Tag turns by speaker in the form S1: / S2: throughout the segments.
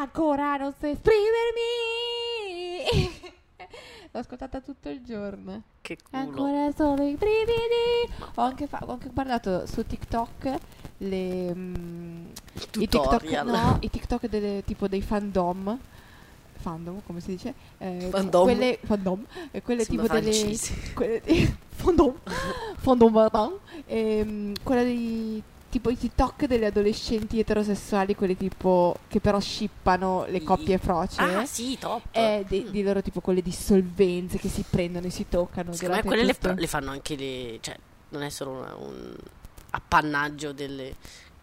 S1: ancora non so esprimermi. L'ho ascoltata tutto il giorno.
S2: Che culo.
S1: Ancora solo i brividi. Ho anche, fa- ho anche guardato su TikTok le, mm, i TikTok, no, i TikTok delle, tipo dei fandom. Fandom, come si dice? Eh,
S2: Fandom.
S1: Quelle, fandom. eh, quelle
S2: Sembra
S1: tipo delle. Quelle fandom. fandom, pardon. Ehm, quella dei. Tipo i TikTok delle adolescenti eterosessuali, quelli tipo che però shippano le coppie froce.
S2: Ah, sì, top.
S1: E di, di loro tipo quelle dissolvenze che si prendono e si toccano.
S2: Secondo me quelle le, le fanno anche le... Cioè, non è solo una- un appannaggio delle,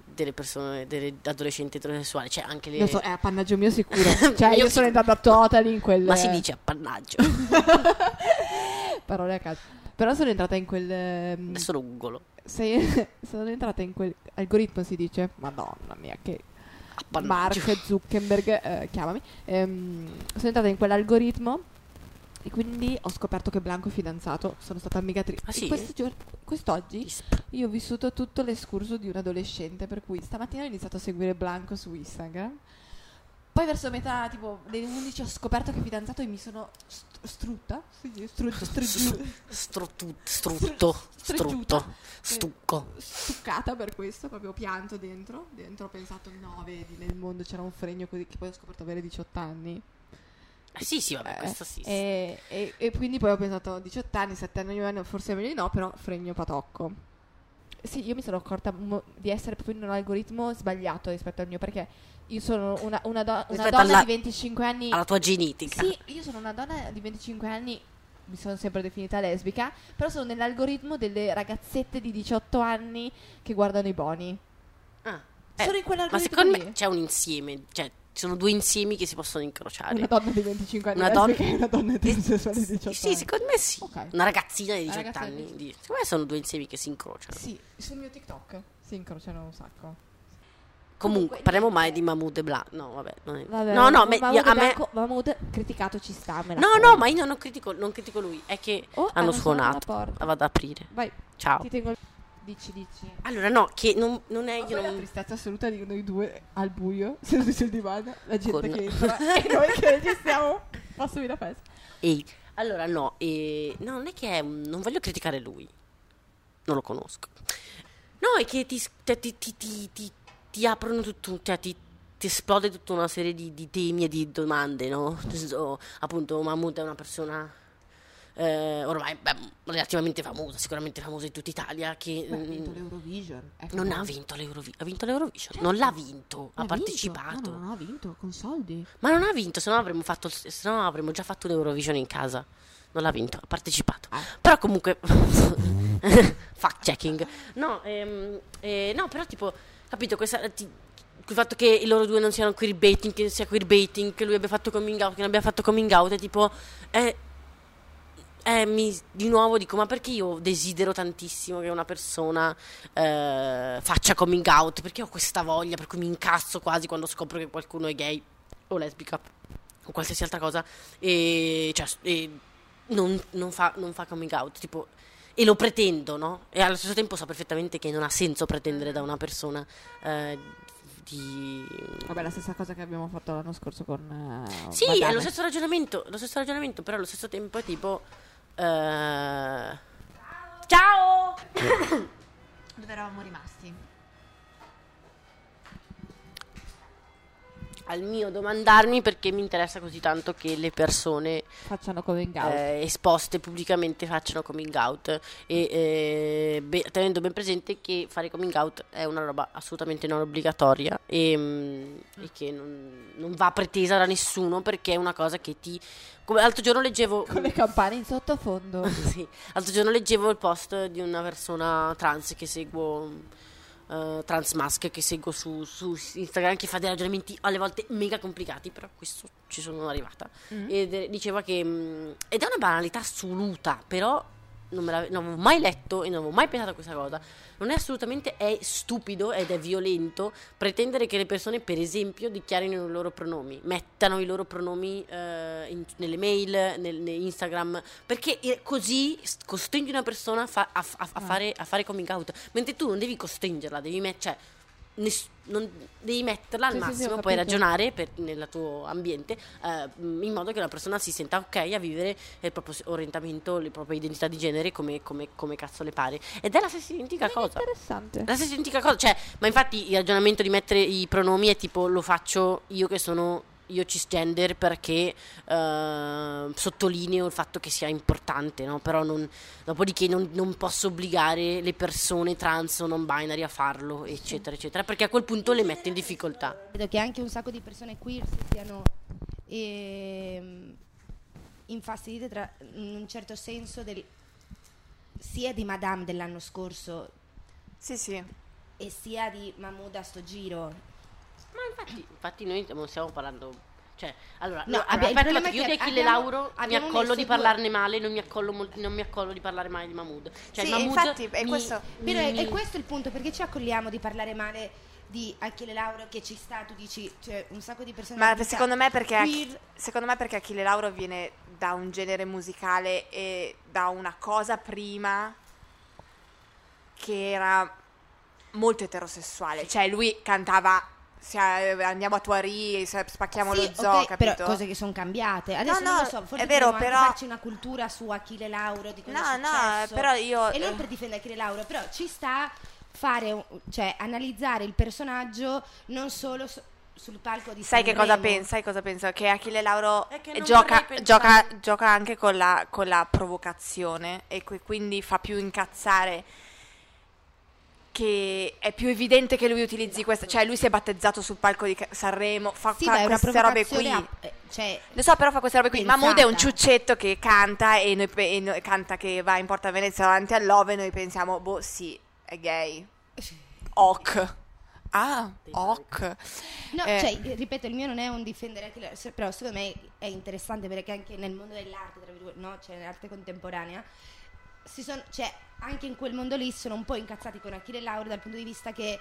S2: delle persone, delle adolescenti eterosessuali, cioè anche le...
S1: Lo so, è appannaggio mio sicuro. cioè,
S2: Mio
S1: io sono
S2: sicuro.
S1: entrata totally in quel.
S2: Ma si dice appannaggio.
S1: Parole a caso. Però sono entrata in quel. ehm,
S2: Adesso lo googolo.
S1: Sei- sono entrata in quel algoritmo, si dice. Madonna mia, che. Mark Zuckerberg, eh, chiamami. Ehm, sono entrata in quell'algoritmo. E quindi ho scoperto che Blanco è fidanzato. Sono stata triste.
S2: Ah, sì?
S1: Questo giorno- quest'oggi io ho vissuto tutto l'escurso di un adolescente. Per cui stamattina ho iniziato a seguire Blanco su Instagram. Poi verso metà, tipo, delle 11 ho scoperto che è fidanzato e mi sono st- strutta.
S2: Strutto, strutto, stucco.
S1: stuccata per questo, proprio pianto dentro. Dentro ho pensato, no, vedi, nel mondo c'era un fregno così che poi ho scoperto avere 18 anni.
S2: Eh, sì, sì, vabbè,
S1: Eh,
S2: questo sì. sì.
S1: E, e- e quindi poi ho pensato 18 anni, 7 anni, 9 anni, forse meglio di no, però fregno patocco. Sì, io mi sono accorta mo- di essere proprio in un algoritmo sbagliato rispetto al mio, perché io sono una, una do- una donna
S2: alla-
S1: di 25 anni.
S2: Alla tua genetica.
S1: Sì, io sono una donna di 25 anni, mi sono sempre definita lesbica, però sono nell'algoritmo delle ragazzette di 18 anni che guardano i boni.
S2: Ah, eh,
S1: sono in
S2: ma
S1: quell'algoritmo
S2: secondo
S1: lì.
S2: me c'è un insieme, cioè ci sono due insiemi che si possono incrociare.
S1: Una donna di 25 anni
S2: Una donna-
S1: e una donna eterosessuale di 18
S2: Sì,
S1: anni.
S2: secondo me sì.
S1: Ok.
S2: Una ragazzina di
S1: Una
S2: 18
S1: ragazzina di
S2: anni. di- Secondo me sono due insiemi che si incrociano.
S1: Sì, sul mio TikTok si incrociano un sacco.
S2: Comunque,
S1: Comunque,
S2: parliamo mai di Mahmood e Bla. No, vabbè. Non è...
S1: Vabbè,
S2: no, no, me-
S1: Mahmood
S2: io- a me...
S1: Blanco- Mahmood criticato ci sta.
S2: No,
S1: conto.
S2: no, ma io non critico, non critico lui. È che
S1: Oh,
S2: hanno
S1: hanno suonato la
S2: vado ad aprire.
S1: Vai,
S2: Ciao.
S1: ti tengo. Dici, dici.
S2: Allora, no, che non, non è.
S1: Ma
S2: Io
S1: poi la
S2: non...
S1: tristezza assoluta di noi due al buio, seduti sul divano, la gente
S2: Con-
S1: che entra e noi che registriamo passo la festa.
S2: Ehi, allora, no, eh, no, non è che è non voglio criticare lui. Non lo conosco. No, è che ti, cioè, ti, ti, ti, ti- ti aprono tutto, cioè ti, ti esplode tutta una serie di, di temi e di domande, no? Appunto, Mahmood è una persona eh, ormai beh, relativamente famosa, sicuramente famosa in tutta Italia, che
S1: Beh, ha vinto l'Eurovision. ecco
S2: non
S1: qua.
S2: ha vinto l'Eurovision. Ha vinto l'Eurovision?
S1: Certo.
S2: Non l'ha vinto, ha
S1: vinto.
S2: partecipato.
S1: No, no, non ha vinto, con soldi.
S2: Ma non ha vinto, se no avremmo, fatto, se no avremmo già fatto l'Eurovision in casa. Non l'ha vinto, ha partecipato.
S1: Ah.
S2: Però comunque... fact checking. No, ehm, eh, no, però tipo, capito, questa, ti- il fatto che i loro due non siano queerbaiting, che sia queerbaiting, che lui abbia fatto coming out, che non abbia fatto coming out, è tipo... È, è mi, di nuovo dico, ma perché io desidero tantissimo che una persona eh, faccia coming out? Perché ho questa voglia, per cui mi incasso quasi quando scopro che qualcuno è gay o lesbica o qualsiasi altra cosa e, cioè, e non, non fa, non fa coming out, tipo, e lo pretendo, no? E allo stesso tempo so perfettamente che non ha senso pretendere da una persona eh, di...
S1: Vabbè, la stessa cosa che abbiamo fatto l'anno scorso con. eh,
S2: Sì, è
S1: Madame.
S2: lo stesso ragionamento, lo stesso ragionamento, però allo stesso tempo è tipo... eh, Ciao!
S1: Dove eravamo rimasti?
S2: Al mio domandarmi perché mi interessa così tanto che le persone
S1: Facciano coming out.
S2: eh, esposte pubblicamente facciano coming out e eh, be- tenendo ben presente che fare coming out è una roba assolutamente non obbligatoria e, mm, e che non, non va pretesa da nessuno perché è una cosa che ti come l'altro giorno leggevo
S1: con le campane in sottofondo.
S2: sì, l'altro giorno leggevo il post di una persona trans che seguo eh, trans mask che seguo su, su Instagram che fa dei ragionamenti alle volte mega complicati però questo ci sono arrivata
S1: Mm.
S2: ed eh, diceva che ed è una banalità assoluta però non, me la- non avevo mai letto e non avevo mai pensato a questa cosa non è assolutamente è stupido ed è violento pretendere che le persone per esempio dichiarino i loro pronomi mettano i loro pronomi eh, in- nelle mail nel, nel Instagram perché eh, così costringi una persona a, fa- a- a- a
S1: Ah.
S2: fare, a fare coming out mentre tu non devi costringerla devi mettere cioè, ness- non- devi metterla al
S1: Sì, sì, sì,
S2: massimo,
S1: ho
S2: puoi ragionare per- nel tuo ambiente eh, in modo che la persona si senta ok a vivere il proprio orientamento, la propria identità di genere come, come- come cazzo le pare. Ed è la stessa identica cosa.
S1: Interessante.
S2: La stessa identica cosa, cioè, ma infatti il ragionamento di mettere i pronomi è tipo lo faccio io che sono io cisgender perché eh, sottolineo il fatto che sia importante, no? Però non, dopodiché non, non posso obbligare le persone trans o non binary a farlo, eccetera, eccetera, perché a quel punto le mette in difficoltà.
S3: Credo che anche un sacco di persone queer si siano ehm, infastidite tra, in un certo senso del, sia di Madame dell'anno scorso
S4: Sì, sì.
S3: e sia di Mahmood a sto giro.
S2: Ma infatti, infatti noi non stiamo parlando... Cioè, allora,
S3: No,
S2: no,
S3: abbia- il
S2: aspetta, io
S3: è
S2: di Achille
S3: abbiamo-
S2: Lauro mi accollo di
S3: due-
S2: parlarne male, non mi accollo, non mi accollo di parlare male di Mahmood. Cioè,
S4: Sì,
S2: Mahmood
S4: infatti, è
S2: mi-
S4: questo-
S3: è,
S2: mi-
S3: è questo il punto, perché ci accolliamo di parlare male di Achille Lauro che ci sta, tu dici, cioè un sacco di persone...
S4: Ma secondo me perché secondo me perché Achille Lauro viene da un genere musicale e da una cosa prima che era molto eterosessuale. Cioè lui cantava andiamo a Tuari, spacchiamo
S3: Sì,
S4: lo zoo,
S3: ok,
S4: capito?
S3: però cose che sono cambiate. Adesso
S4: No,
S3: non
S4: no,
S3: lo so, forse
S4: è vero, però-
S3: farci una cultura su Achille Lauro di cosa
S4: No, no, però io-
S3: E non
S4: eh.
S3: per difendere Achille Lauro, però ci sta fare, cioè analizzare il personaggio non solo su- sul palco di
S4: Sai che
S3: Sanremo.
S4: cosa penso? Sai cosa penso? Che Achille Lauro
S2: che
S4: gioca, gioca, gioca anche con la, con la provocazione e quindi fa più incazzare che è più evidente che lui utilizzi questa, cioè lui si è battezzato sul palco di Sanremo, fa,
S3: Sì,
S4: fa
S3: una
S4: queste robe qui.
S3: a- eh, cioè,
S4: Lo so, però fa queste robe qui.
S3: Pensata.
S4: Mahmood è un ciuccetto che canta e, noi, e noi- canta che va in Porta Venezia davanti all'ove e noi pensiamo, boh, sì, è gay. Ok. Ah, ok.
S3: No,
S4: Eh,
S3: cioè, ripeto, il mio non è un difendere Achille però secondo me è interessante perché anche nel mondo dell'arte, tra virgolette, no? Cioè nell'arte contemporanea, si sono, cioè, anche in quel mondo lì sono un po' incazzati con Achille Lauro dal punto di vista che...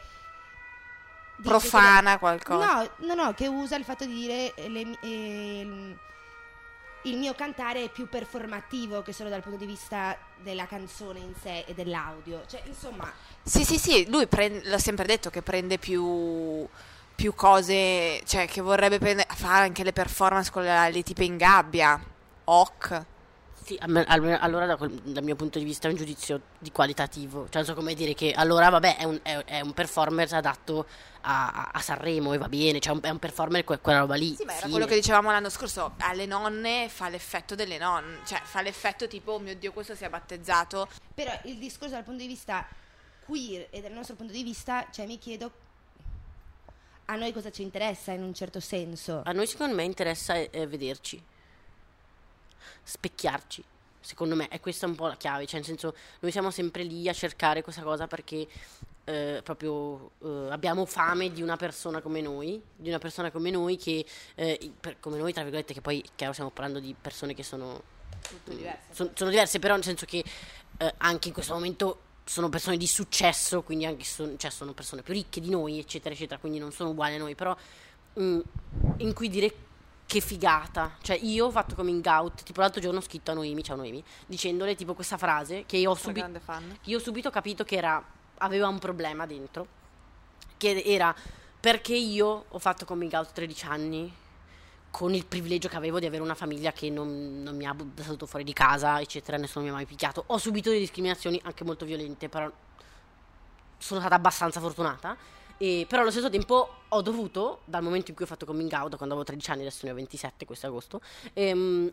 S4: Profana
S3: che-
S4: qualcosa.
S3: No, no, no, che usa il fatto di dire eh, le- ehm, il mio cantare è più performativo che solo dal punto di vista della canzone in sé e dell'audio. Cioè, insomma,
S4: Sì, sì, sì, lui prende- l'ho sempre detto che prende più, più cose, cioè che vorrebbe prendere, fare anche le performance con la- le tipe in gabbia. Ok.
S2: Sì, me- allora da quel- dal mio punto di vista è un giudizio di qualitativo, cioè non so come dire che allora vabbè è un, è- è un performer adatto a, a- Sanremo e va bene, cioè un- è un performer que- quella roba lì.
S4: Sì, ma era
S2: fine.
S4: quello che dicevamo l'anno scorso, alle nonne fa l'effetto delle nonne, cioè fa l'effetto tipo, oh mio Dio, questo si è battezzato.
S3: Però il discorso dal punto di vista queer e dal nostro punto di vista, cioè mi chiedo a noi cosa ci interessa in un certo senso.
S2: A noi secondo me interessa eh, vederci, specchiarci. Secondo me è questa un po' la chiave, cioè nel senso noi siamo sempre lì a cercare questa cosa perché eh, proprio eh, abbiamo fame di una persona come noi, di una persona come noi che, eh, per- come noi tra virgolette, che poi chiaro stiamo parlando di persone che sono son- sono diverse, però nel senso che eh, anche in questo momento sono persone di successo, quindi anche son- cioè sono persone più ricche di noi, eccetera, eccetera, quindi non sono uguali a noi, però mm, in cui dire che figata, cioè io ho fatto coming out, tipo l'altro giorno ho scritto a Noemi, ciao Noemi, dicendole tipo questa frase che io ho
S4: fan.
S2: io ho subito capito che era, aveva un problema dentro, che era perché io ho fatto coming out a 13 anni con il privilegio che avevo di avere una famiglia che non, non mi ha buttato fuori di casa, eccetera, nessuno mi ha mai picchiato. Ho subito delle discriminazioni anche molto violente, però sono stata abbastanza fortunata. E, però allo stesso tempo ho dovuto, dal momento in cui ho fatto coming out, quando avevo 13 anni, adesso ne ho 27, questo agosto, ehm,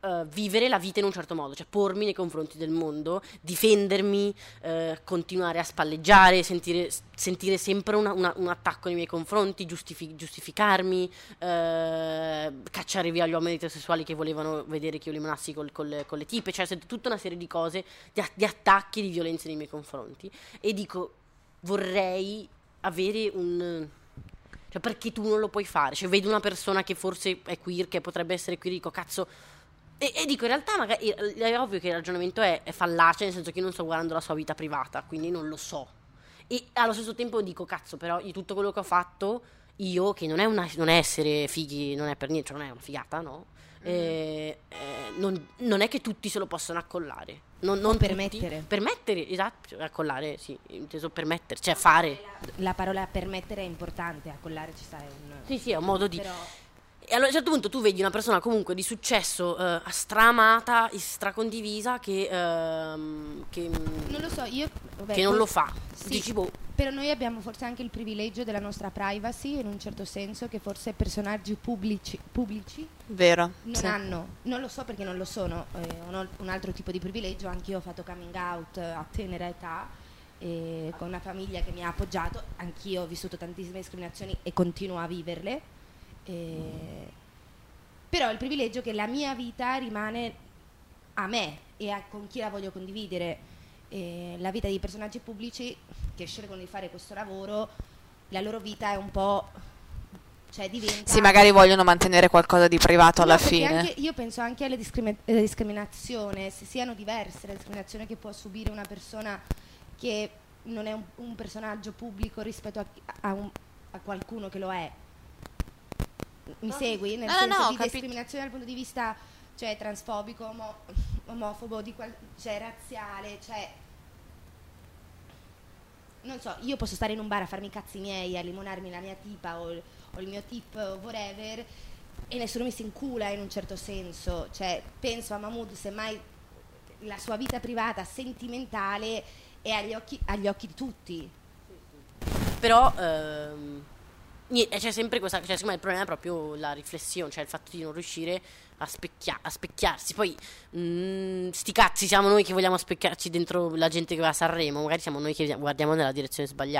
S2: eh, vivere la vita in un certo modo, cioè pormi nei confronti del mondo, difendermi, eh, continuare a spalleggiare, sentire, sentire sempre una- una- un attacco nei miei confronti, giustifi- giustificarmi, eh, cacciare via gli uomini eterosessuali che volevano vedere che io limonassi col- con, le, con le tipe, cioè tutta una serie di cose, di, di attacchi, di violenze nei miei confronti. E dico, vorrei avere un... Cioè, perché tu non lo puoi fare? Cioè, vedo una persona che forse è queer, che potrebbe essere queer, dico, cazzo, e, e dico, in realtà magari è ovvio che il ragionamento è, è fallace, nel senso che io non sto guardando la sua vita privata, quindi non lo so. E allo stesso tempo dico, cazzo, però io tutto quello che ho fatto, io, che non è, una- non è essere fighi, non è per niente, cioè non è una figata, no? Eh, eh, non, non è che tutti se lo possono accollare. Non, non
S3: O
S2: tutti.
S3: permettere.
S2: Permettere, esatto, accollare, sì, inteso permettere, cioè fare.
S3: La parola permettere è importante, accollare ci sta è un...
S2: Sì, sì, è un modo di...
S3: Però
S2: E allora a un certo punto tu vedi una persona comunque di successo, eh, stramata, stracondivisa, che, ehm, che,
S3: non lo so, io... vabbè,
S2: che non lo fa.
S3: sì.
S2: Dici, boh,
S3: Però noi abbiamo forse anche il privilegio della nostra privacy, in un certo senso, che forse personaggi pubblici, pubblici
S4: Vero.
S3: non
S4: sì.
S3: hanno. Non lo so perché non lo sono, eh, ho un altro tipo di privilegio, anch'io ho fatto coming out a tenera età, eh, con una famiglia che mi ha appoggiato, anch'io ho vissuto tantissime discriminazioni e continuo a viverle. eh, però il privilegio è che la mia vita rimane a me e a con chi la voglio condividere. Eh, la vita dei personaggi pubblici che scelgono di fare questo lavoro, la loro vita è un po'... cioè diventa...
S4: Sì, magari vogliono mantenere qualcosa di privato alla
S3: No, perché
S4: fine.
S3: anche- io penso anche alla discrimi- alla discriminazione, se siano diverse la discriminazione che può subire una persona che non è un, un personaggio pubblico rispetto a, a un- a qualcuno che lo è. Mi segui? Nel
S4: No, no,
S3: senso
S4: no,
S3: di discriminazione dal punto di vista cioè, transfobico, omo- omofobo, cioè, razziale, cioè... Non so, io posso stare in un bar a farmi i cazzi miei, a limonarmi la mia tipa o o il mio tip o whatever e nessuno mi si incula in un certo senso. Cioè, penso a Mahmood, semmai la sua vita privata, sentimentale, è agli occhi, agli occhi di tutti.
S2: Però ehm, c'è sempre questa, cioè, secondo me il problema è proprio la riflessione, cioè il fatto di non riuscire a, specchia- a specchiarsi. Poi, mm, sti cazzi, siamo noi che vogliamo specchiarci dentro la gente che va a Sanremo, magari siamo noi che guardiamo nella direzione sbagliata.